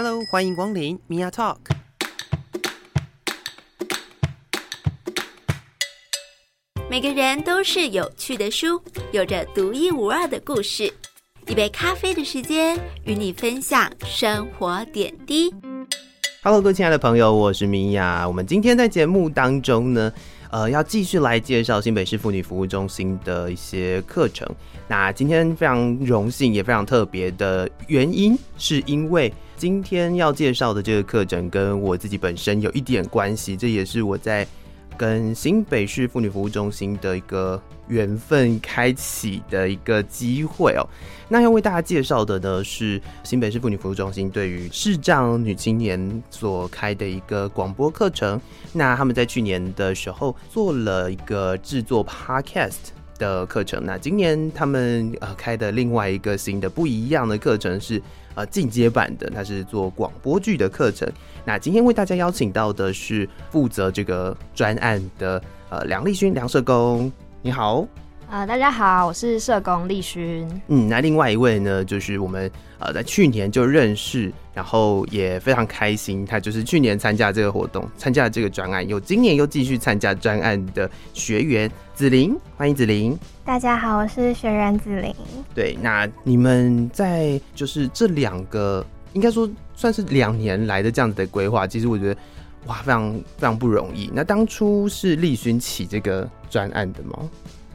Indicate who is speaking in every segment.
Speaker 1: Hello，欢迎光临 Mia Talk。
Speaker 2: 每个人都是有趣的书，有着独一无二的故事。一杯咖啡的时间，与你分享生活点滴。
Speaker 1: Hello，各位亲爱的朋友，我是米娅。我们今天在节目当中呢，呃，要继续来介绍新北市妇女服务中心的一些课程。那今天非常荣幸，也非常特别的原因，是因为今天要介绍的这个课程跟我自己本身有一点关系，这也是我在跟新北市妇女服务中心的一个缘分开启的一个机会哦。那要为大家介绍的呢是新北市妇女服务中心对于视障女青年所开的一个广播课程。那他们在去年的时候做了一个制作 podcast 的课程。那今年他们呃开的另外一个新的不一样的课程是呃进阶版的，它是做广播剧的课程。那今天为大家邀请到的是负责这个专案的呃梁立勋梁社工，你好。
Speaker 3: 呃，大家好，我是社工立勋。
Speaker 1: 嗯，那另外一位呢，就是我们呃在去年就认识，然后也非常开心，他就是去年参加这个活动，参加了这个专案，有今年又继续参加专案的学员子玲，欢迎子玲。
Speaker 4: 大家好，我是学员子玲。
Speaker 1: 对，那你们在就是这两个，应该说算是两年来的这样子的规划，其实我觉得哇，非常非常不容易。那当初是立勋起这个专案的吗？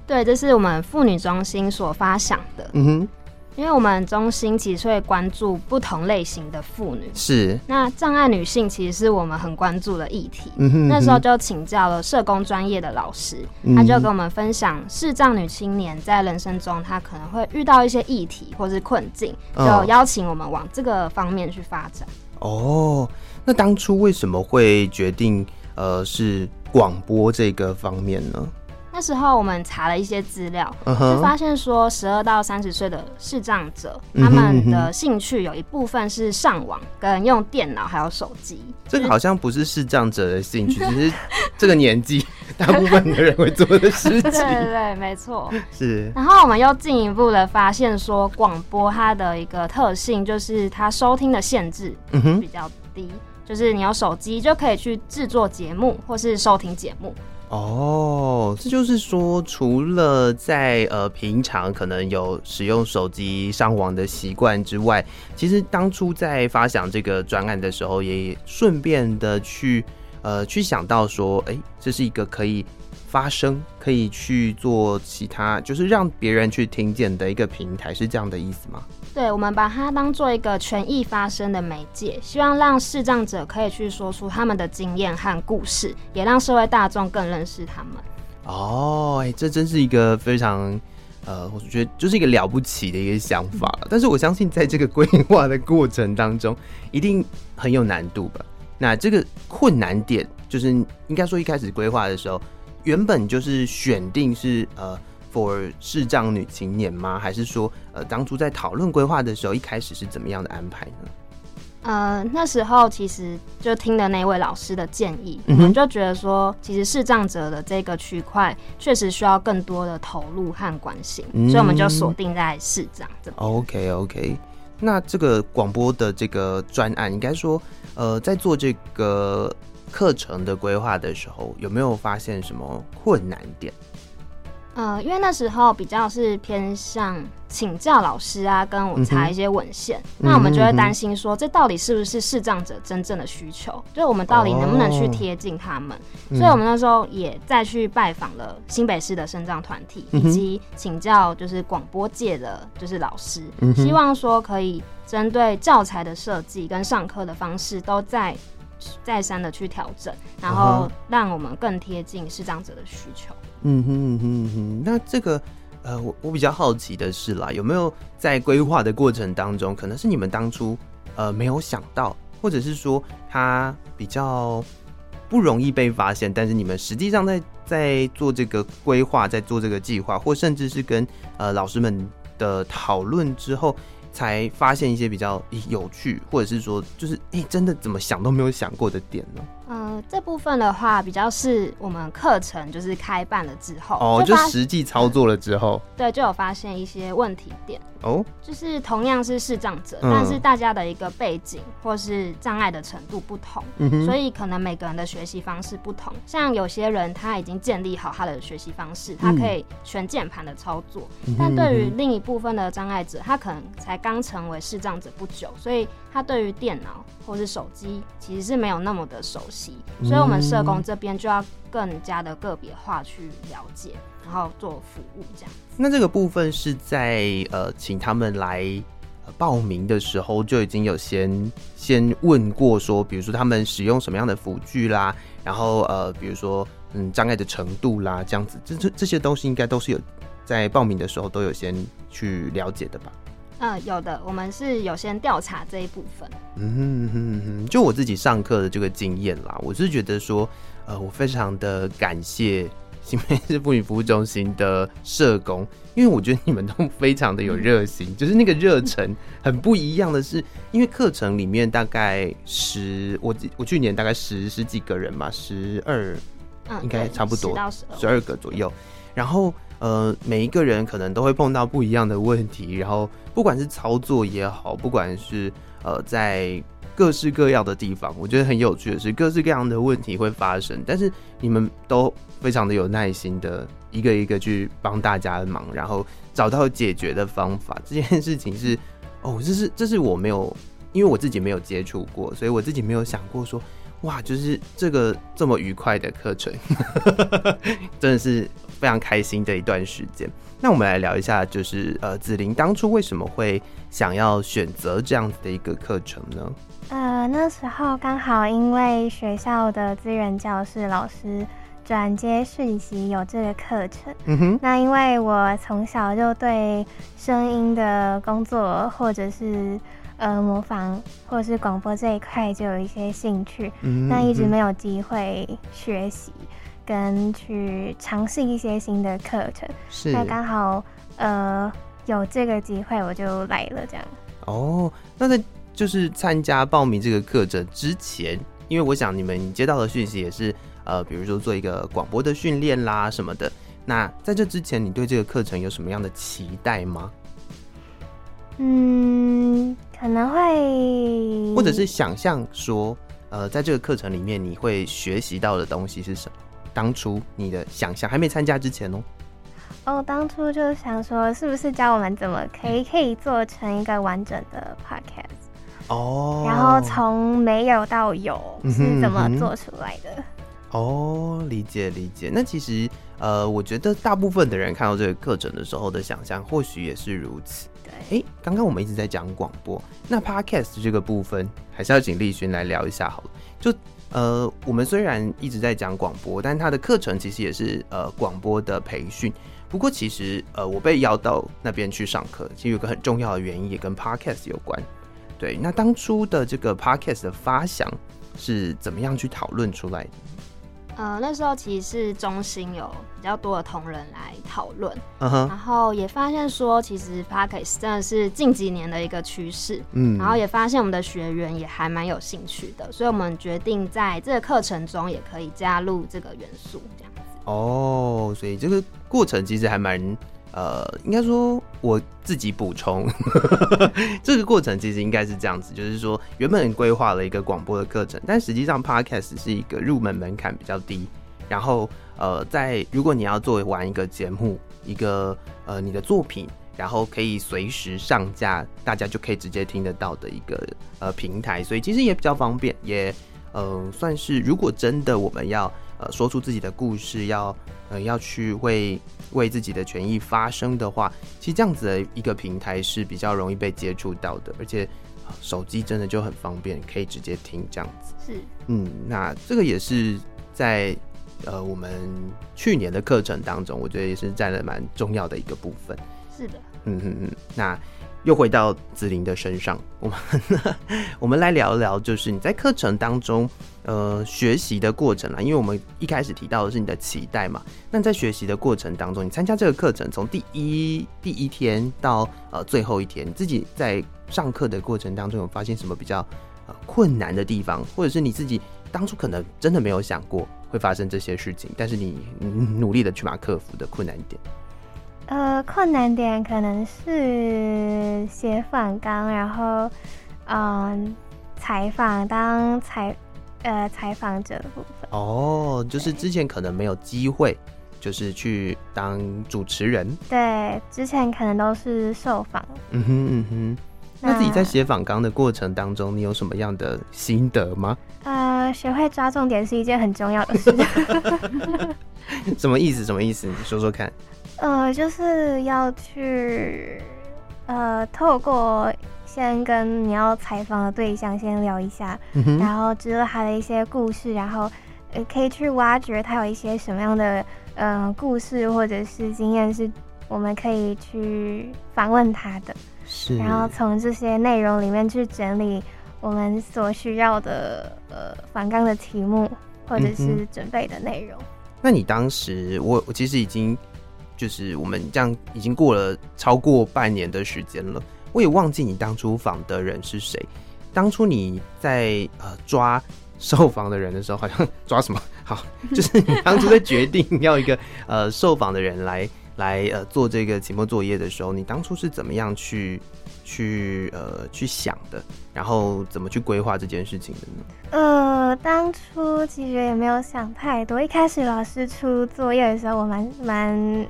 Speaker 3: 对，这是我们妇女中心所发想的，
Speaker 1: 嗯哼，
Speaker 3: 因为我们中心其实会关注不同类型的妇女。
Speaker 1: 是，
Speaker 3: 那障碍女性其实是我们很关注的议题。
Speaker 1: 嗯哼
Speaker 3: 那时候就请教了社工专业的老师，
Speaker 1: 嗯
Speaker 3: 他就跟我们分享视障女青年在人生中她可能会遇到一些议题或是困境，
Speaker 1: 哦
Speaker 3: 就邀请我们往这个方面去发展。
Speaker 1: 哦，那当初为什么会决定呃是广播这个方面呢？
Speaker 3: 那时候我们查了一些资料，
Speaker 1: 嗯
Speaker 3: 就发
Speaker 1: 哼，
Speaker 3: 现说，十二到三十岁的视障者，
Speaker 1: 嗯哼
Speaker 3: 他们
Speaker 1: 嗯
Speaker 3: 的兴趣有一部分是上网、跟用电脑还有手机。
Speaker 1: 这个好像不是视障者的兴趣，只是这个年纪 大部分的人会做的事
Speaker 3: 对对
Speaker 1: 情。
Speaker 3: 对，没错。
Speaker 1: 是，
Speaker 3: 然后我们又进一步的发现说，广播它的一个特性就是它收听的限制比，较低，就是你有手机就可以去制作节目或是收听节目。
Speaker 1: 哦，这就是说，除了在呃平常可能有使用手机上网的习惯之外，其实当初在发想这个专案的时候，也顺便的去呃去想到说，哎、这是一个可以发声，可以去做其他，就是让别人去听见的一个平台，是这样的意思吗？
Speaker 3: 对，我们把它当做一个权益发声的媒介，希望让视障者可以去说出他们的经验和故事，也让社会大众更认识他们。
Speaker 1: 哦，哎、这真是一个非常。呃，我觉得就是一个了不起的一个想法了，但是我相信在这个规划的过程当中，一定很有难度吧？那这个困难点，就是应该说一开始规划的时候，原本就是选定是呃 for 视障女青年吗？还是说呃当初在讨论规划的时候，一开始是怎么样的安排呢？
Speaker 3: 呃，那时候其实就听了那位老师的建议，我们就觉得说，其实视障者的这个区块确实需要更多的投入和关心，
Speaker 1: 嗯
Speaker 3: 所以我们就锁定在视障这边。
Speaker 1: OK OK，那这个广播的这个专案，应该说，呃，在做这个课程的规划的时候，有没有发现什么困难点？
Speaker 3: 呃，因为那时候比较是偏向请教老师啊，跟我查一些文献，
Speaker 1: 嗯
Speaker 3: 那我们就会担心说，这到底是不是视障者真正的需求？就是我们到底能不能去贴近他们？
Speaker 1: 嗯
Speaker 3: 所以我们那时候也再去拜访了新北市的生障团体，
Speaker 1: 嗯
Speaker 3: 以及请教就是广播界的就是老师，
Speaker 1: 嗯
Speaker 3: 希望说可以针对教材的设计跟上课的方式都在。再三的去调整，然
Speaker 1: 嗯
Speaker 3: 后让我们更贴近视障者的需求。
Speaker 1: 嗯哼嗯哼嗯哼，那这个呃，我我比较好奇的是啦，有没有在规划的过程当中，可能是你们当初呃没有想到，或者是说它比较不容易被发现，但是你们实际上在在做这个规划，在做这个计划，或甚至是跟呃老师们的讨论之后。才发现一些比较有趣，或者是说就是诶、真的怎么想都没有想过的点呢？
Speaker 3: 嗯、嗯，这部分的话比较是我们课程就是开办了之后，
Speaker 1: 哦，就
Speaker 3: 发
Speaker 1: 实际操作了之后，
Speaker 3: 对，就有发现一些问题点。
Speaker 1: 哦，
Speaker 3: 就是同样是视障者，
Speaker 1: 嗯
Speaker 3: 但是大家的一个背景或是障碍的程度不同，
Speaker 1: 嗯，
Speaker 3: 所以可能每个人的学习方式不同。像有些人他已经建立好他的学习方式，他可以全键盘的操作，
Speaker 1: 嗯
Speaker 3: 但对于另一部分的障碍者，他可能才刚成为视障者不久，所以他对于电脑或是手机其实是没有那么的熟悉，所以我们社工这边就要更加的个别化去了解，然后做服务这样。
Speaker 1: 那这个部分是在呃，请他们来、呃报名的时候就已经有先先问过说，比如说他们使用什么样的辅具啦，然后呃，比如说嗯障碍的程度啦，这样子，这这这些东西应该都是有在报名的时候都有先去了解的吧？
Speaker 3: 嗯，有的，我们是有先调查这一部分。
Speaker 1: 嗯哼哼哼，就我自己上课的这个经验啦，我是觉得说，呃，我非常的感谢新北市妇女服务中心的社工，因为我觉得你们都非常的有热心，就是那个热忱很不一样的是，因为课程里面大概十，我我去年大概十十几个人嘛，十二
Speaker 3: 嗯，
Speaker 1: 应该差不多。
Speaker 3: 十二
Speaker 1: 个左右，然后呃，每一个人可能都会碰到不一样的问题，然后不管是操作也好，不管是呃在各式各样的地方，我觉得很有趣的是，各式各样的问题会发生，但是你们都非常的有耐心的一个一个去帮大家忙，然后找到解决的方法。这件事情是 哦，这是这是我没有，因为我自己没有接触过，所以我自己没有想过说。哇，就是这个这么愉快的课程，真的是非常开心的一段时间。那我们来聊一下，就是呃，子琳当初为什么会想要选择这样子的一个课程呢？
Speaker 4: 呃，那时候刚好因为学校的资源教室老师转接讯息有这个课程，
Speaker 1: 嗯哼，
Speaker 4: 那因为我从小就对声音的工作或者是呃模仿或者是广播这一块就有一些兴趣，
Speaker 1: 嗯
Speaker 4: 那一直没有机会学习跟去尝试一些新的课程，
Speaker 1: 是
Speaker 4: 那刚好呃有这个机会我就来了这样。
Speaker 1: 哦。那在就是参加报名这个课程之前，因为我想你们接到的讯息也是呃，比如说做一个广播的训练啦什么的。那在这之前，你对这个课程有什么样的期待吗？
Speaker 4: 嗯，可能会，
Speaker 1: 或者是想象说，呃，在这个课程里面你会学习到的东西是什么？当初你的想象还没参加之前哦。
Speaker 4: 哦，当初就想说，是不是教我们怎么可以可以做成一个完整的 podcast，、
Speaker 1: 哦，
Speaker 4: 然后从没有到有是怎么做出来的？
Speaker 1: 哦，理解理解。那其实呃，我觉得大部分的人看到这个课程的时候的想象，或许也是如此。
Speaker 4: 对，
Speaker 1: 诶，刚刚我们一直在讲广播，那 podcast 这个部分还是要请立勋来聊一下好了。就呃，我们虽然一直在讲广播，但它的课程其实也是呃广播的培训。不过其实呃，我被邀到那边去上课，其实有个很重要的原因也跟 podcast 有关。对，那当初的这个 podcast 的发想是怎么样去讨论出来的？
Speaker 3: 呃，那时候其实是中心有比较多的同仁来讨论，然后也发现说，其实 p a c k a g e 真的是近几年的一个趋势，
Speaker 1: 嗯
Speaker 3: 然后也发现我们的学员也还蛮有兴趣的，所以我们决定在这个课程中也可以加入这个元素，这样子。
Speaker 1: 哦，所以这个过程其实还蛮呃，应该说我自己补充，这个过程其实应该是这样子，就是说原本规划了一个广播的课程，但实际上 podcast 是一个入门门槛比较低，然后呃，在如果你要做完一个节目，一个呃你的作品。然后可以随时上架，大家就可以直接听得到的一个呃平台，所以其实也比较方便，也呃算是如果真的我们要呃说出自己的故事，要呃要去为为自己的权益发声的话，其实这样子的一个平台是比较容易被接触到的，而且、呃手机真的就很方便，可以直接听这样子。
Speaker 3: 是，
Speaker 1: 嗯，那这个也是在呃我们去年的课程当中，我觉得也是占了蛮重要的一个部分。
Speaker 3: 是的，
Speaker 1: 嗯嗯嗯，那又回到子琳的身上，我们 我们来聊一聊，就是你在课程当中，呃，学习的过程啦。因为我们一开始提到的是你的期待嘛，那在学习的过程当中，你参加这个课程，从第一第一天到呃最后一天，你自己在上课的过程当中有发现什么比较呃困难的地方，或者是你自己当初可能真的没有想过会发生这些事情，但是你努力的去把它克服的困难点。
Speaker 4: 呃，困难点可能是写访纲，然后嗯，采访当采呃采访者的部分。
Speaker 1: 哦，就是之前可能没有机会，就是去当主持人。
Speaker 4: 对，之前可能都是受访。
Speaker 1: 嗯哼嗯哼。那自己在写访纲的过程当中，你有什么样的心得吗？
Speaker 4: 呃，学会抓重点是一件很重要的事。
Speaker 1: 什么意思？什么意思？你说说看。
Speaker 4: 呃，就是要去呃，透过先跟你要采访的对象先聊一下，然后知道他的一些故事，然后呃，可以去挖掘他有一些什么样的呃故事或者是经验，是我们可以去访问他的。
Speaker 1: 是。
Speaker 4: 然后从这些内容里面去整理我们所需要的呃反纲的题目或者是准备的内容。
Speaker 1: 那你当时，我我其实已经。就是我们这样已经过了超过半年的时间了，我也忘记你当初访的人是谁。当初你在呃抓受访的人的时候，好像抓什么？好，就是你当初在决定要一个呃受访的人来来呃做这个期末作业的时候，你当初是怎么样去去呃去想的？然后怎么去规划这件事情的呢？
Speaker 4: 呃，当初其实也没有想太多。一开始老师出作业的时候，我蛮蛮。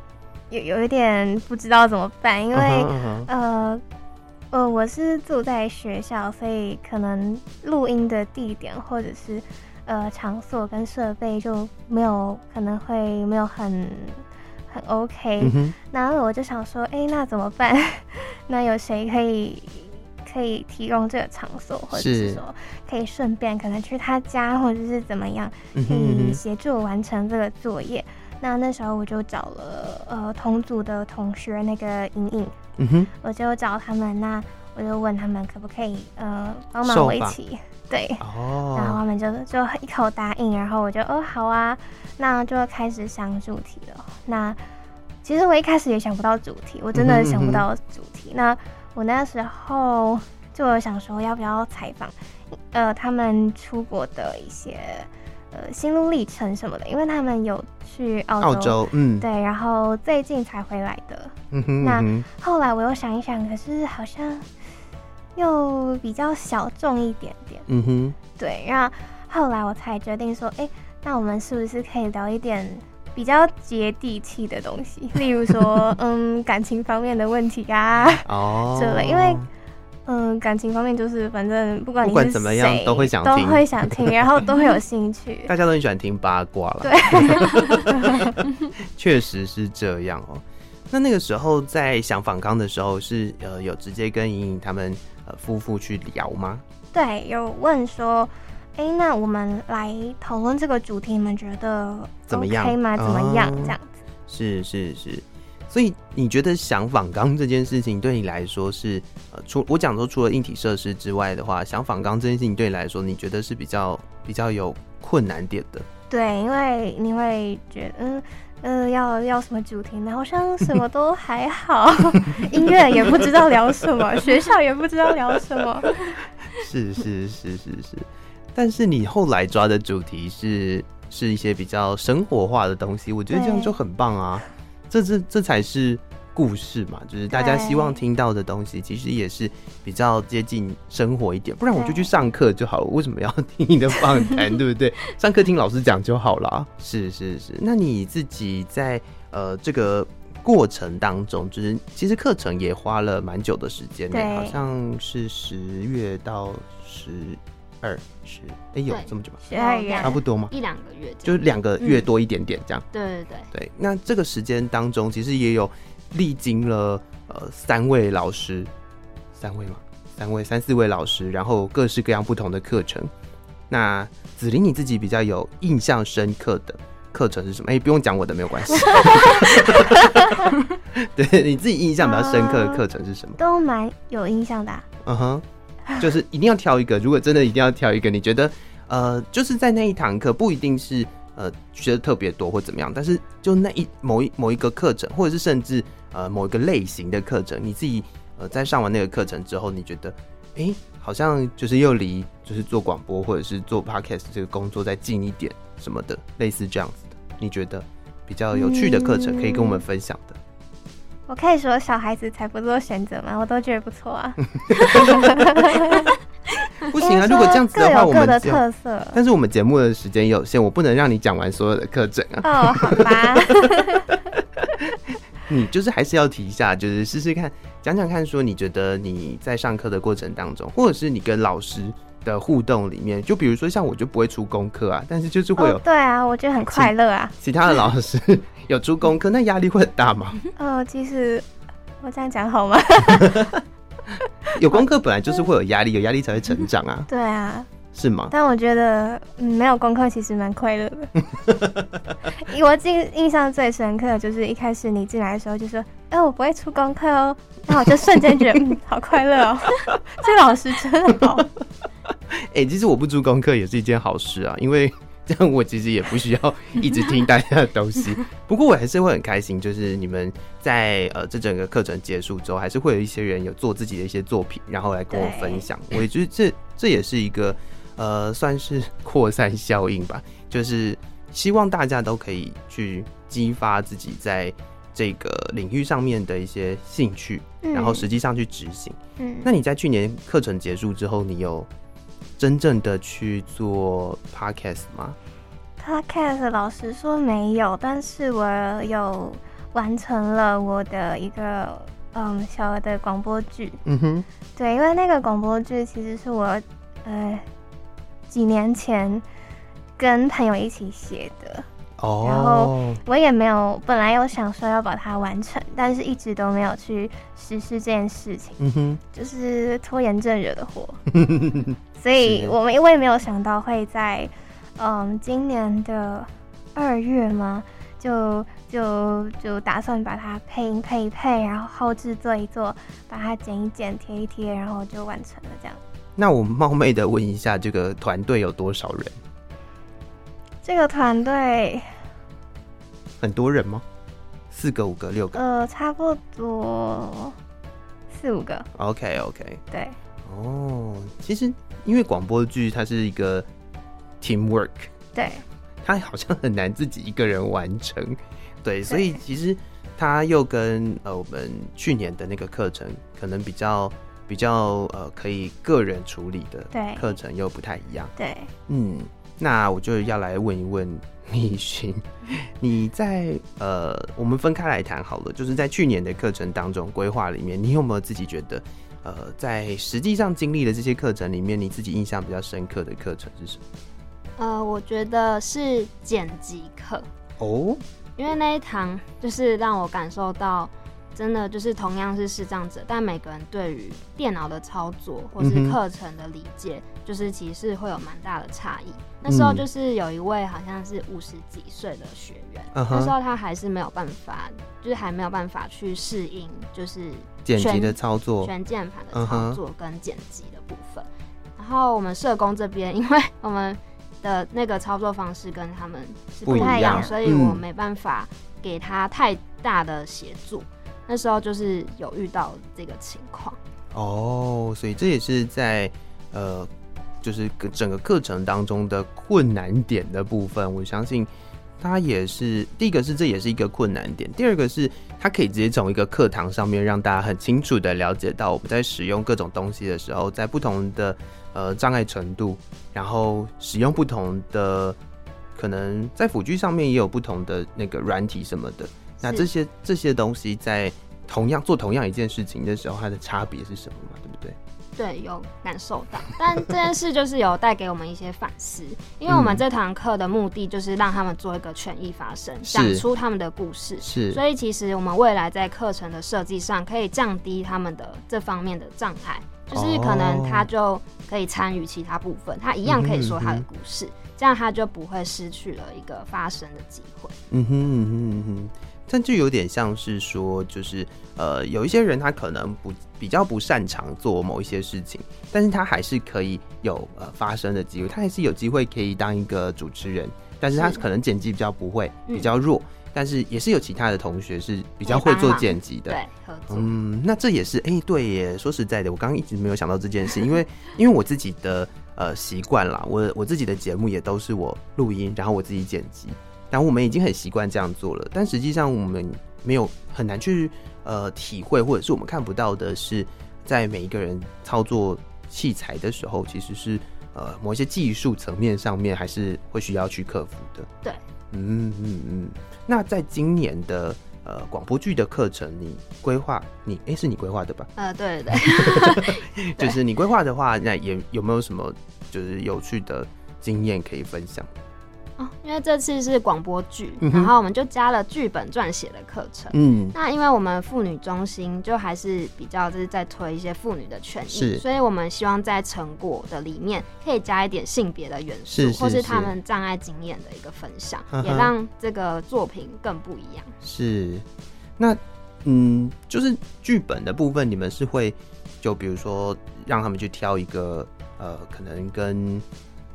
Speaker 4: 有有一点不知道怎么办，因为呃呃，我是住在学校，所以可能录音的地点或者是呃场所跟设备就没有可能会没有很很 OK。然后我就想说，哎，那怎么办？那有谁可以可以提供这个场所，或者是说可以顺便可能去他家，或者是怎么样，可以协助完成这个作业。那那时候我就找了呃同组的同学那个莹莹，嗯哼，我就找他们，那我就问他们可不可以呃帮忙我一起，对，哦，然后他们就就一口答应，然后我就哦好啊，那就开始想主题了。那其实我一开始也想不到主题，我真的想不到主题。那我那时候就想说要不要采访呃他们出国的一些。呃，心路历程什么的，因为他们有去澳
Speaker 1: 洲，嗯，
Speaker 4: 对，然后最近才回来的。嗯哼，那后来我又想一想，可是好像又比较小众一点点。嗯哼，对，然后后来我才决定说，哎，那我们是不是可以聊一点比较接地气的东西，例如说，嗯，感情方面的问题啊，哦，之类，因为。嗯，感情方面就是反正不管
Speaker 1: 不管怎么样都会想
Speaker 4: 听，都会想听，然后都会有兴趣。
Speaker 1: 大家都很喜欢听八卦了，
Speaker 4: 对，
Speaker 1: 确实是这样哦。那那个时候在想访刚的时候，是呃有直接跟莹莹他们呃夫妇去聊吗？
Speaker 4: 对，有问说，哎，那我们来讨论这个主题，你们觉得
Speaker 1: 怎么样
Speaker 4: 吗？怎么样？这样子？
Speaker 1: 是是是。所以你觉得想仿钢这件事情对你来说是呃，除我讲说除了硬体设施之外的话，想仿钢这件事情对你来说，你觉得是比较比较有困难点的？
Speaker 4: 对，因为你会觉得嗯嗯要要什么主题呢？好像什么都还好，音乐也不知道聊什么，学校也不知道聊什么。
Speaker 1: 是是是是是，但是你后来抓的主题是是一些比较生活化的东西，我觉得这样就很棒啊。这这这才是故事嘛，就是大家希望听到的东西，其实也是比较接近生活一点。不然我就去上课就好了，为什么要 听你的访谈，对不对？上课听老师讲就好了。是是是，那你自己在呃这个过程当中，就是其实课程也花了蛮久的时间，好像是十月到十。二十，哎，有这么久吗？
Speaker 4: 十二月，
Speaker 1: 差不多吗？
Speaker 3: 一两个月，
Speaker 1: 就是两个月多一点点这样。
Speaker 3: 对对对，
Speaker 1: 对。那这个时间当中，其实也有历经了呃三位老师，三位吗？三位、三四位老师，然后各式各样不同的课程。那子琳，你自己比较有印象深刻的课程是什么？哎，不用讲我的，没有关系。对，你自己印象比较深刻的课程是什么？
Speaker 4: 都蛮有印象的。嗯哼。
Speaker 1: 就是一定要挑一个，如果真的一定要挑一个，你觉得，呃，就是在那一堂课不一定是呃学的特别多或怎么样，但是就那一某一某一个课程，或者是甚至呃某一个类型的课程，你自己呃在上完那个课程之后，你觉得，哎，好像就是又离就是做广播或者是做 podcast 这个工作再近一点什么的，类似这样子的？你觉得比较有趣的课程可以跟我们分享的？
Speaker 4: 我可以说小孩子才不做选择吗？我都觉得不错啊。
Speaker 1: 不行啊！如果这样子的话，我们
Speaker 4: 的特色。
Speaker 1: 但是我们节目的时间有限，我不能让你讲完所有的课程啊。
Speaker 4: 哦，好吧。
Speaker 1: 你就是还是要提一下，就是试试看，讲讲看，说你觉得你在上课的过程当中，或者是你跟老师的互动里面，就比如说像我就不会出功课啊，但是就是会有。
Speaker 4: 对啊，我觉得很快乐啊。
Speaker 1: 其他的老师 有出功课，那压力会很大吗？
Speaker 4: 呃，其实我这样讲好吗？
Speaker 1: 有功课本来就是会有压力，有压力才会成长啊。
Speaker 4: 对啊，
Speaker 1: 是吗？
Speaker 4: 但我觉得没有功课其实蛮快乐的。我印印象最深刻的就是一开始你进来的时候就说：“哎，我不会出功课哦。”然后我就瞬间觉得 嗯，好快乐哦，这老师真的好。
Speaker 1: 哎，其实我不出功课也是一件好事啊，因为。这样我其实也不需要一直听大家的东西，不过我还是会很开心，就是你们在呃这整个课程结束之后，还是会有一些人有做自己的一些作品，然后来跟我分享。我也觉得这这也是一个呃算是扩散效应吧，就是希望大家都可以去激发自己在这个领域上面的一些兴趣，然后实际上去执行。嗯，那你在去年课程结束之后，你有？真正的去做 podcast 吗
Speaker 4: ？podcast 老实说没有，但是我有完成了我的一个嗯小的广播剧。嗯哼，对，因为那个广播剧其实是我呃几年前跟朋友一起写的。哦然后我也没有，本来有想说要把它完成，但是一直都没有去实施这件事情。嗯哼，就是拖延症惹的祸。所以我们我也没有想到会在嗯今年的二月吗？就就就打算把它配音配一配，然后后置做一做，把它剪一剪，贴一贴，然后就完成了这样。
Speaker 1: 那我冒昧的问一下，这个团队有多少人？
Speaker 4: 这个团队
Speaker 1: 很多人吗？四个、五个、六个？
Speaker 4: 呃，差不多四五个。
Speaker 1: OK，OK。
Speaker 4: 对。
Speaker 1: 哦，其实因为广播剧它是一个 teamwork，
Speaker 4: 对，
Speaker 1: 它好像很难自己一个人完成，对，所以其实它又跟呃我们去年的那个课程可能比较比较呃可以个人处理的课程又不太一样。
Speaker 4: 对，
Speaker 1: 嗯。那我就要来问一问你寻，你在呃，我们分开来谈好了。就是在去年的课程当中规划里面，你有没有自己觉得，呃，在实际上经历的这些课程里面，你自己印象比较深刻的课程是什么？
Speaker 3: 呃，我觉得是剪辑课哦，因为那一堂就是让我感受到。真的就是同样是视障者，但每个人对于电脑的操作或是课程的理解，就是其实会有蛮大的差异。那时候就是有一位好像是五十几岁的学员，那时候他还是没有办法，就是还没有办法去适应，就是
Speaker 1: 剪辑的操作、
Speaker 3: 全键盘的操作跟剪辑的部分。然后我们社工这边，因为我们的那个操作方式跟他们是不太一样，所以我没办法给他太大的协助。那时候就是有遇到这个情况
Speaker 1: 哦，所以这也是在呃，就是整个课程当中的困难点的部分。我相信它也是第一个是这也是一个困难点，第二个是它可以直接从一个课堂上面让大家很清楚的了解到我们在使用各种东西的时候，在不同的呃障碍程度，然后使用不同的可能在辅具上面也有不同的那个软体什么的。那这些这些东西在同样做同样一件事情的时候，它的差别是什么嘛？对不对？
Speaker 3: 对，有感受到。但这件事就是有带给我们一些反思，因为我们这堂课的目的就是让他们做一个权益发声，讲出他们的故事。
Speaker 1: 是。
Speaker 3: 所以其实我们未来在课程的设计上，可以降低他们的这方面的障碍，就是可能他就可以参与其他部分，他一样可以说他的故事，这样他就不会失去了一个发声的机会。嗯哼嗯哼
Speaker 1: 嗯哼。但就有点像是说，就是呃，有一些人他可能不比较不擅长做某一些事情，但是他还是可以有呃发声的机会，他还是有机会可以当一个主持人，但是他可能剪辑比较不会，比较弱，但是也是有其他的同学是比较会做剪辑的，
Speaker 3: 对，嗯，
Speaker 1: 那这也是哎，对耶，说实在的，我刚刚一直没有想到这件事，因为因为我自己的呃习惯啦。我我自己的节目也都是我录音，然后我自己剪辑，然后我们已经很习惯这样做了。但实际上我们没有很难去呃体会，或者是我们看不到的是，在每一个人操作器材的时候，其实是呃某一些技术层面上面还是会需要去克服的。
Speaker 3: 对，
Speaker 1: 嗯嗯嗯。那在今年的。呃，广播剧的课程，你规划你哎，是你规划的吧？
Speaker 3: 呃，对对对，
Speaker 1: 就是你规划的话，那也有没有什么就是有趣的经验可以分享？
Speaker 3: 哦，因为这次是广播剧，然后我们就加了剧本撰写的课程。嗯，那因为我们妇女中心就还是比较就是在推一些妇女的权益，所以我们希望在成果的里面可以加一点性别的元素，或是他们障碍经验的一个分享，也让这个作品更不一样。
Speaker 1: 是，那嗯，就是剧本的部分，你们是会就比如说让他们去挑一个呃，可能跟。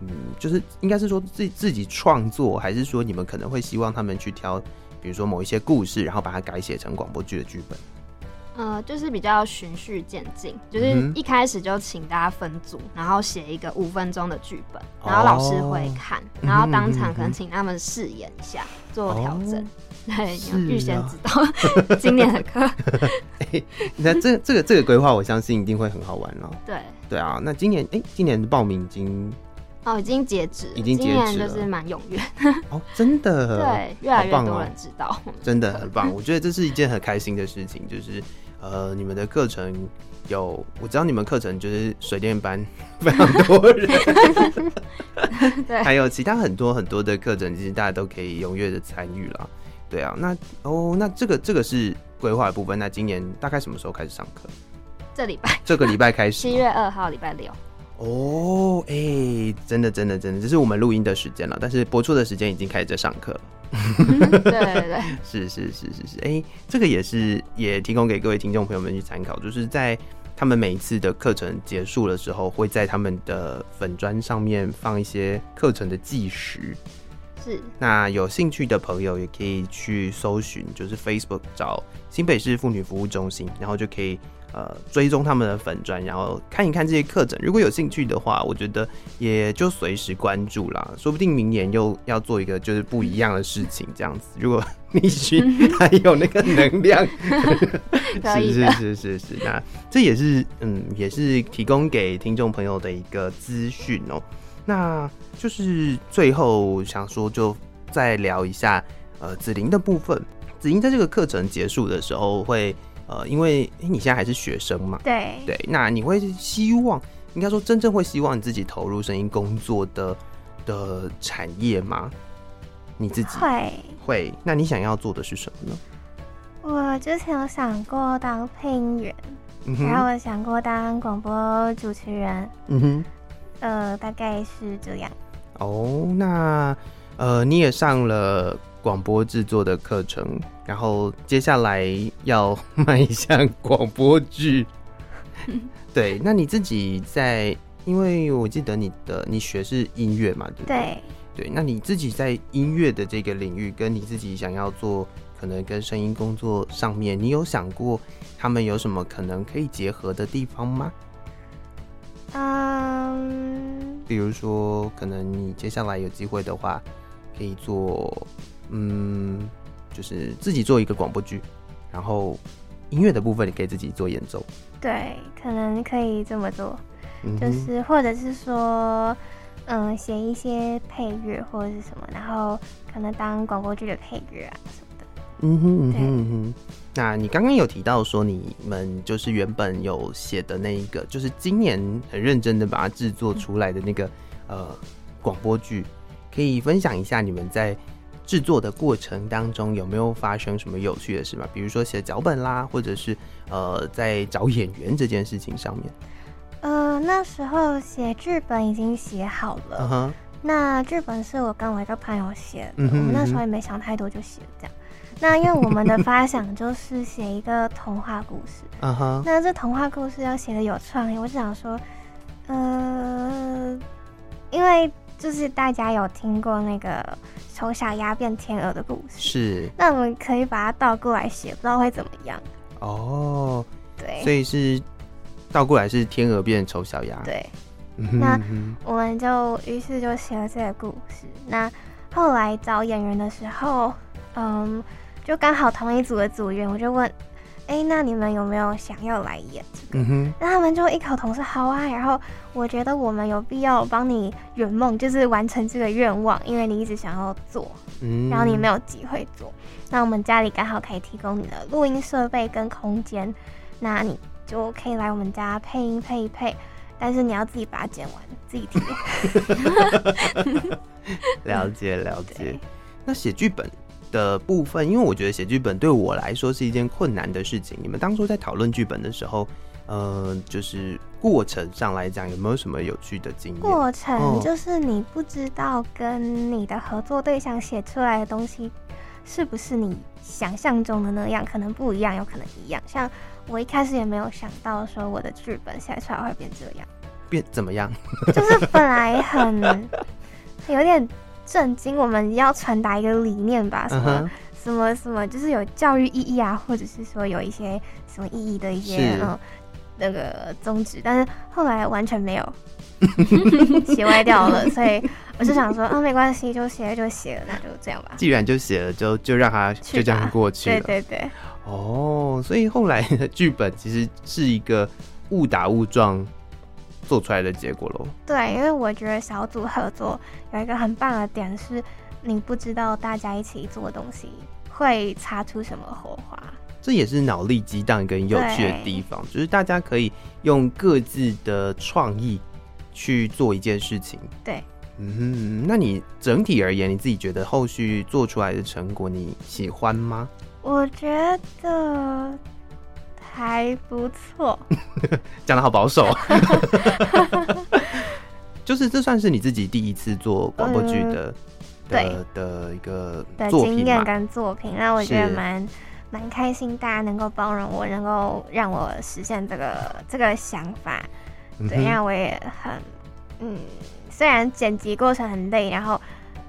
Speaker 1: 嗯，就是应该是说自自己创作，还是说你们可能会希望他们去挑，比如说某一些故事，然后把它改写成广播剧的剧本。
Speaker 3: 呃，就是比较循序渐进，就是一开始就请大家分组，然后写一个五分钟的剧本，然后老师会看，然后当场可能请他们试演一下，做调整。对，预先知道 今年的课。
Speaker 1: 那这这个这个规划，我相信一定会很好玩了。
Speaker 3: 对
Speaker 1: 对啊，那今年哎，今年的报名已经。
Speaker 3: 哦，已经截止，
Speaker 1: 已经截止
Speaker 3: 了，就是蛮踊跃
Speaker 1: 哦，真的，
Speaker 3: 对，越来越多人知道，
Speaker 1: 真的很棒。我觉得这是一件很开心的事情，就是呃，你们的课程有，我知道你们课程就是水电班非常多人，
Speaker 3: 对，
Speaker 1: 还有其他很多很多的课程，其实大家都可以踊跃的参与了。对啊，那哦，那这个这个是规划的部分。那今年大概什么时候开始上课？
Speaker 3: 这礼拜，
Speaker 1: 这个礼拜开始，
Speaker 3: 七月二号，礼拜六。
Speaker 1: 哦，哎，真的，真的，真的，这是我们录音的时间了，但是播出的时间已经开始在上课了。
Speaker 3: 对对对，
Speaker 1: 是是是是是，哎，这个也是也提供给各位听众朋友们去参考，就是在他们每一次的课程结束的时候，会在他们的粉砖上面放一些课程的计时。
Speaker 3: 是，
Speaker 1: 那有兴趣的朋友也可以去搜寻，就是 Facebook 找新北市妇女服务中心，然后就可以。呃，追踪他们的粉砖，然后看一看这些课程。如果有兴趣的话，我觉得也就随时关注啦。说不定明年又要做一个就是不一样的事情，这样子。如果你去还 有那个能量，是是是是是，那这也是嗯，也是提供给听众朋友的一个资讯哦。那就是最后想说，就再聊一下呃紫琳的部分。子琳在这个课程结束的时候会。呃，因为你现在还是学生嘛，
Speaker 4: 对
Speaker 1: 对，那你会希望，应该说真正会希望你自己投入声音工作的的产业吗？你自己
Speaker 4: 会
Speaker 1: 会，那你想要做的是什么呢？
Speaker 4: 我之前有想过当配音员，然后我想过当广播主持人，嗯哼，呃，大概是这样。
Speaker 1: 哦，那呃，你也上了。广播制作的课程，然后接下来要迈向广播剧。对，那你自己在，因为我记得你的你学是音乐嘛，对不对？对，那你自己在音乐的这个领域，跟你自己想要做可能跟声音工作上面，你有想过他们有什么可能可以结合的地方吗？嗯，比如说，可能你接下来有机会的话，可以做。嗯，就是自己做一个广播剧，然后音乐的部分你可以自己做演奏。
Speaker 4: 对，可能可以这么做，就是或者是说，嗯，写一些配乐或者是什么，然后可能当广播剧的配乐啊什么的。嗯哼嗯
Speaker 1: 哼。那你刚刚有提到说你们就是原本有写的那一个，就是今年很认真的把它制作出来的那个呃广播剧，可以分享一下你们在。制作的过程当中有没有发生什么有趣的事吗？比如说写脚本啦，或者是呃在找演员这件事情上面。
Speaker 4: 呃，那时候写剧本已经写好了，那剧本是我跟我一个朋友写的，我们那时候也没想太多就写了这样。那因为我们的发想就是写一个童话故事，那这童话故事要写的有创意，我就想说，呃，因为。就是大家有听过那个丑小鸭变天鹅的故事，
Speaker 1: 是。
Speaker 4: 那我们可以把它倒过来写，不知道会怎么样。
Speaker 1: 哦，对，所以是倒过来是天鹅变丑小鸭。
Speaker 4: 对。那我们就于是就写了这个故事。那后来找演员的时候，嗯，就刚好同一组的组员，我就问。哎，那你们有没有想要来演这个？那他们就异口同声，好啊。然后我觉得我们有必要帮你圆梦，就是完成这个愿望，因为你一直想要做，嗯然后你没有机会做。那我们家里刚好可以提供你的录音设备跟空间，那你就可以来我们家配音配一配，但是你要自己把它剪完，自己听。
Speaker 1: 了解了解。那写剧本。的部分，因为我觉得写剧本对我来说是一件困难的事情。你们当初在讨论剧本的时候，呃，就是过程上来讲，有没有什么有趣的经验？
Speaker 4: 过程就是你不知道跟你的合作对象写出来的东西是不是你想象中的那样，可能不一样，有可能一样。像我一开始也没有想到说我的剧本写出来会变这样，
Speaker 1: 变怎么样？
Speaker 4: 就是本来很 有点。震惊！我们要传达一个理念吧，什么什么什么，就是有教育意义啊，或者是说有一些什么意义的一些嗯那个宗旨，但是后来完全没有 写歪掉了，所以我就想说，啊，没关系，就写就写了，那就这样吧。
Speaker 1: 既然就写了，就就让它就这样过去
Speaker 4: 了。对对对。
Speaker 1: 哦，所以后来的剧本其实是一个误打误撞。做出来的结果喽。
Speaker 4: 对，因为我觉得小组合作有一个很棒的点是，你不知道大家一起做东西会擦出什么火花。
Speaker 1: 这也是脑力激荡跟有趣的地方，就是大家可以用各自的创意去做一件事情。
Speaker 4: 对，
Speaker 1: 嗯，那你整体而言，你自己觉得后续做出来的成果你喜欢吗？
Speaker 4: 我觉得。还不错，
Speaker 1: 讲的好保守。就是这算是你自己第一次做广播剧的，对的一个
Speaker 4: 的经验跟作品，那我觉得蛮蛮开心，大家能够包容我，能够让我实现这个这个想法。对，因为我也很嗯，虽然剪辑过程很累，然后。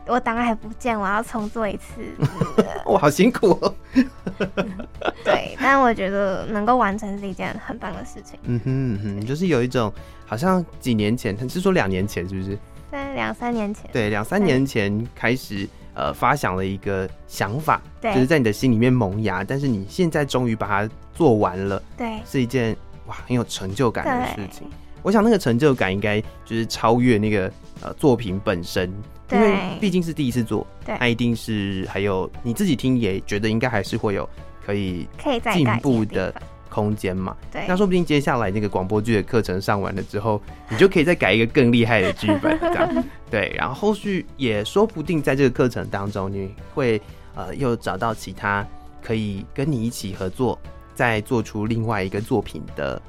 Speaker 4: 我档案还不见，我要重做一次。
Speaker 1: 哇，好辛苦哦。
Speaker 4: 对，但我觉得能够完成是一件很棒的事情。
Speaker 1: 嗯哼哼，就是有一种好像几年前，他是说两年前是不是？
Speaker 4: 在两三年前。
Speaker 1: 对，两三年前开始呃发想了一个想法，就是在你的心里面萌芽，但是你现在终于把它做完了。
Speaker 4: 对，
Speaker 1: 是一件哇很有成就感的事情。我想那个成就感应该就是超越那个呃作品本身。因为毕竟是第一次做，那一定是还有你自己听也觉得应该还是会有可以
Speaker 4: 可以
Speaker 1: 进步的空间嘛。
Speaker 4: 对，
Speaker 1: 那说不定接下来那个广播剧的课程上完了之后，你就可以再改一个更厉害的剧本，这样 对。然后后续也说不定在这个课程当中，你会呃又找到其他可以跟你一起合作，再做出另外一个作品的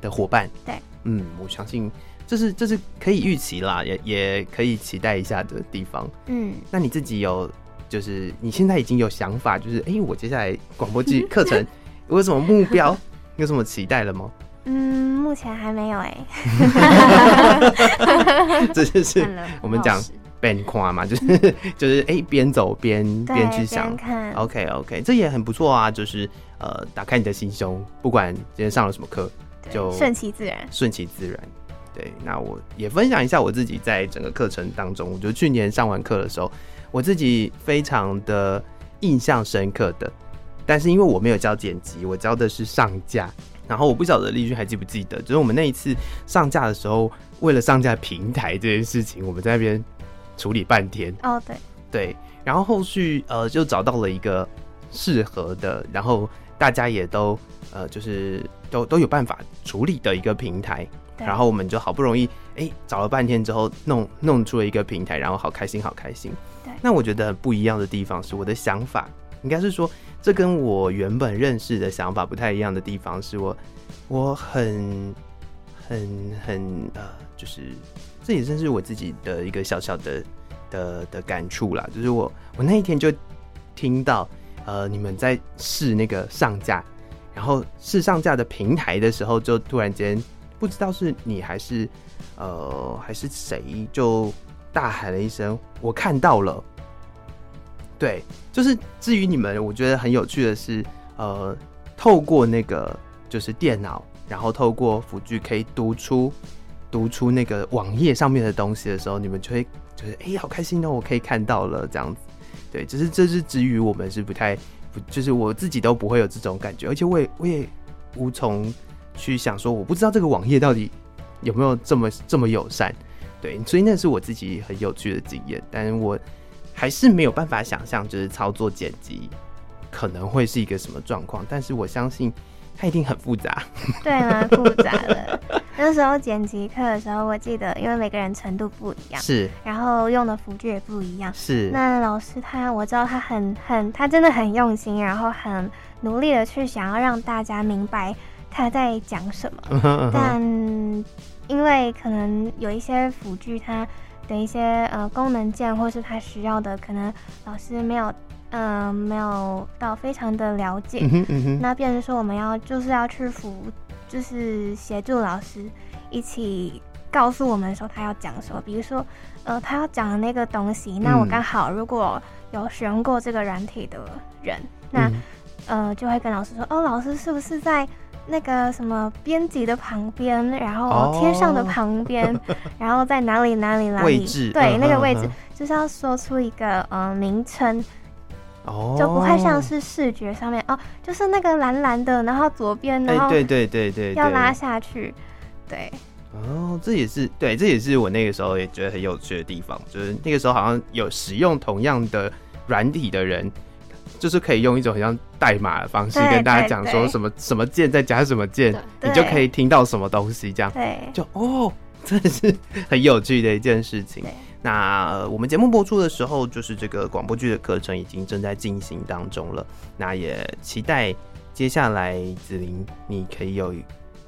Speaker 1: 的伙伴。
Speaker 4: 对，
Speaker 1: 嗯，我相信。这是这是可以预期啦，也也可以期待一下的地方。
Speaker 4: 嗯，
Speaker 1: 那你自己有，就是你现在已经有想法，就是哎，我接下来广播剧 课程有什么目标，有什么期待了吗？
Speaker 4: 嗯，目前还没有哎。
Speaker 1: 这就是我们讲边跨嘛，就是就是哎，边走边边去想。OK OK，这也很不错啊，就是呃，打开你的心胸，不管今天上了什么课，就
Speaker 4: 顺其自然，
Speaker 1: 顺其自然。对，那我也分享一下我自己在整个课程当中，我觉得去年上完课的时候，我自己非常的印象深刻的。但是因为我没有教剪辑，我教的是上架。然后我不晓得丽君还记不记得，就是我们那一次上架的时候，为了上架平台这件事情，我们在那边处理半天。
Speaker 4: 哦，对，
Speaker 1: 对。然后后续呃就找到了一个适合的，然后大家也都呃就是都都有办法处理的一个平台。然后我们就好不容易哎找了半天之后弄弄出了一个平台，然后好开心好开心。
Speaker 4: 对，
Speaker 1: 那我觉得不一样的地方是我的想法，应该是说这跟我原本认识的想法不太一样的地方是我我很很很呃，就是这也算是我自己的一个小小的的的感触啦。就是我我那一天就听到呃你们在试那个上架，然后试上架的平台的时候，就突然间。不知道是你还是，呃，还是谁，就大喊了一声：“我看到了。”对，就是至于你们，我觉得很有趣的是，呃，透过那个就是电脑，然后透过辅具可以读出读出那个网页上面的东西的时候，你们就会觉得哎，好开心哦，我可以看到了这样子。对，只是这是至于我们是不太，就是我自己都不会有这种感觉，而且我也我也无从去想说，我不知道这个网页到底有没有这么这么友善。对，所以那是我自己很有趣的经验，但是我还是没有办法想象，就是操作剪辑可能会是一个什么状况。但是我相信它一定很复杂，
Speaker 4: 对，蛮复杂的。那时候剪辑课的时候，我记得，因为每个人程度不一样，
Speaker 1: 是，
Speaker 4: 然后用的辅具也不一样，
Speaker 1: 是。
Speaker 4: 那老师他，我知道他很很，他真的很用心，然后很努力的去想要让大家明白他在讲什么，但。因为可能有一些辅具，它的一些呃功能键，或是他需要的，可能老师没有，嗯，没有到非常的了解。那变成说我们要就是要去辅，就是协助老师一起告诉我们说他要讲什么。比如说，呃，他要讲的那个东西，那我刚好如果有使用过这个软体的人，那呃就会跟老师说，哦，老师是不是在？那个什么编辑的旁边，然后贴上的旁边，然后在哪里哪里哪里？
Speaker 1: 位置
Speaker 4: 对，那个位置就是要说出一个呃名称，哦，就不会像是视觉上面哦，就是那个蓝蓝的，然后左边，然后
Speaker 1: 对对对对，
Speaker 4: 要拉下去，对。
Speaker 1: 哦，这也是对，这也是我那个时候也觉得很有趣的地方，就是那个时候好像有使用同样的软体的人。就是可以用一种很像代码的方式跟大家讲说什么什么键再加什么键，你就可以听到什么东西，这样。就哦，真的是很有趣的一件事情。那我们节目播出的时候，就是这个广播剧的课程已经正在进行当中了。那也期待接下来子琳你可以有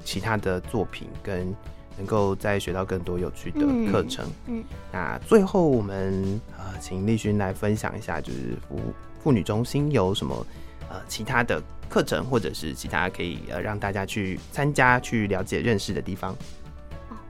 Speaker 1: 其他的作品，跟能够再学到更多有趣的课程。嗯，那最后我们呃，请丽勋来分享一下，就是服务。妇女中心有什么呃其他的课程，或者是其他可以呃让大家去参加、去了解、认识的地方？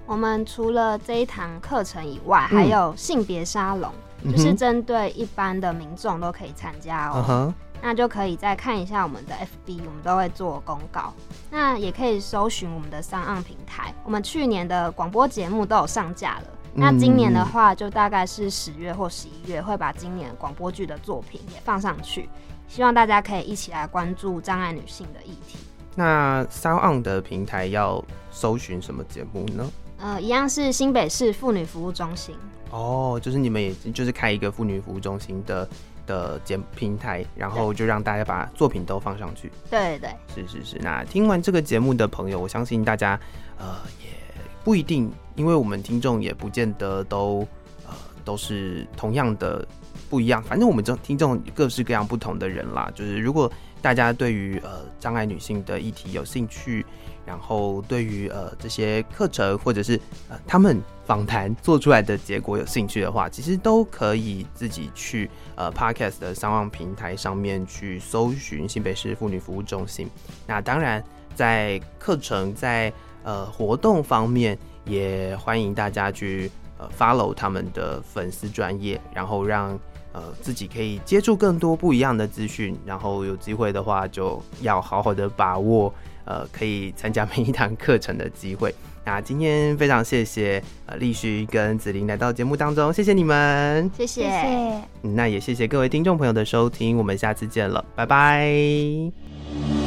Speaker 3: 我们除了这一堂课程以外，还有性别沙龙，就是针对一般的民众都可以参加哦。那就可以再看一下我们的 FB，我们都会做公告。那也可以搜寻我们的上岸平台，我们去年的广播节目都有上架了。那今年的话，就大概是十月或十一月会把今年广播剧的作品也放上去，希望大家可以一起来关注障碍女性的议题。
Speaker 1: 那 Sound On 的平台要搜寻什么节目呢？
Speaker 3: 呃，一样是新北市妇女服务中心。
Speaker 1: 哦，就是你们也就是开一个妇女服务中心的的节平台，然后就让大家把作品都放上去。
Speaker 3: 对对，
Speaker 1: 是是是。那听完这个节目的朋友，我相信大家呃也。不一定，因为我们听众也不见得都呃都是同样的不一样。反正我们这听众各式各样不同的人啦。就是如果大家对于呃障碍女性的议题有兴趣，然后对于呃这些课程或者是呃他们访谈做出来的结果有兴趣的话，其实都可以自己去呃 Podcast 的三望平台上面去搜寻新北市妇女服务中心。那当然，在课程在呃，活动方面也欢迎大家去呃 follow 他们的粉丝专业，然后让呃自己可以接触更多不一样的资讯，然后有机会的话就要好好的把握呃可以参加每一堂课程的机会。那今天非常谢谢呃立旭跟子琳来到节目当中，谢谢你们，
Speaker 3: 谢谢，
Speaker 4: 谢谢。
Speaker 1: 那也谢谢各位听众朋友的收听，我们下次见了，拜拜。